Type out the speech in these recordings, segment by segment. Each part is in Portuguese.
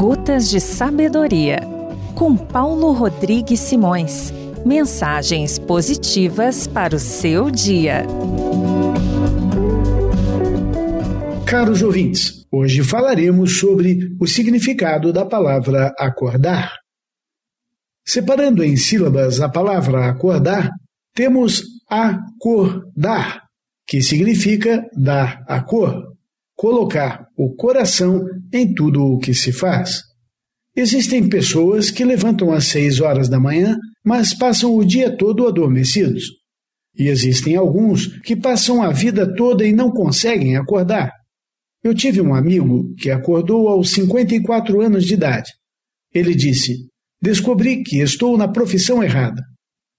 Gotas de Sabedoria, com Paulo Rodrigues Simões. Mensagens positivas para o seu dia. Caros ouvintes, hoje falaremos sobre o significado da palavra acordar. Separando em sílabas a palavra acordar, temos acordar, que significa dar a cor, colocar o coração em tudo o que se faz. Existem pessoas que levantam às seis horas da manhã, mas passam o dia todo adormecidos. E existem alguns que passam a vida toda e não conseguem acordar. Eu tive um amigo que acordou aos 54 anos de idade. Ele disse: Descobri que estou na profissão errada.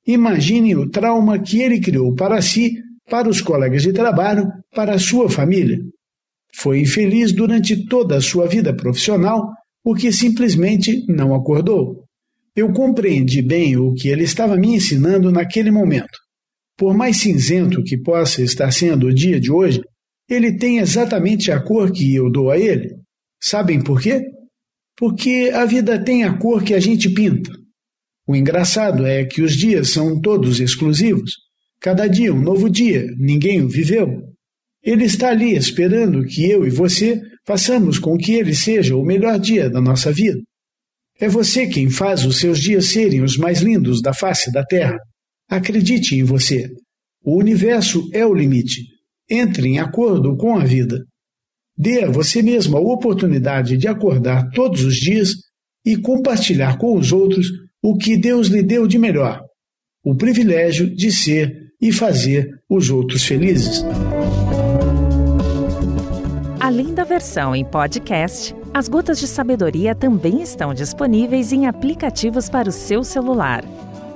Imagine o trauma que ele criou para si, para os colegas de trabalho, para a sua família. Foi infeliz durante toda a sua vida profissional porque simplesmente não acordou. Eu compreendi bem o que ele estava me ensinando naquele momento. Por mais cinzento que possa estar sendo o dia de hoje, ele tem exatamente a cor que eu dou a ele. Sabem por quê? Porque a vida tem a cor que a gente pinta. O engraçado é que os dias são todos exclusivos. Cada dia um novo dia, ninguém o viveu. Ele está ali esperando que eu e você façamos com que ele seja o melhor dia da nossa vida. É você quem faz os seus dias serem os mais lindos da face da Terra. Acredite em você. O universo é o limite. Entre em acordo com a vida. Dê a você mesmo a oportunidade de acordar todos os dias e compartilhar com os outros o que Deus lhe deu de melhor: o privilégio de ser e fazer os outros felizes. Além da versão em podcast, as Gotas de Sabedoria também estão disponíveis em aplicativos para o seu celular.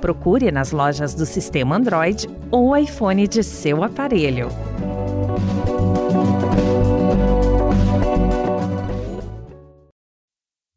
Procure nas lojas do sistema Android ou iPhone de seu aparelho.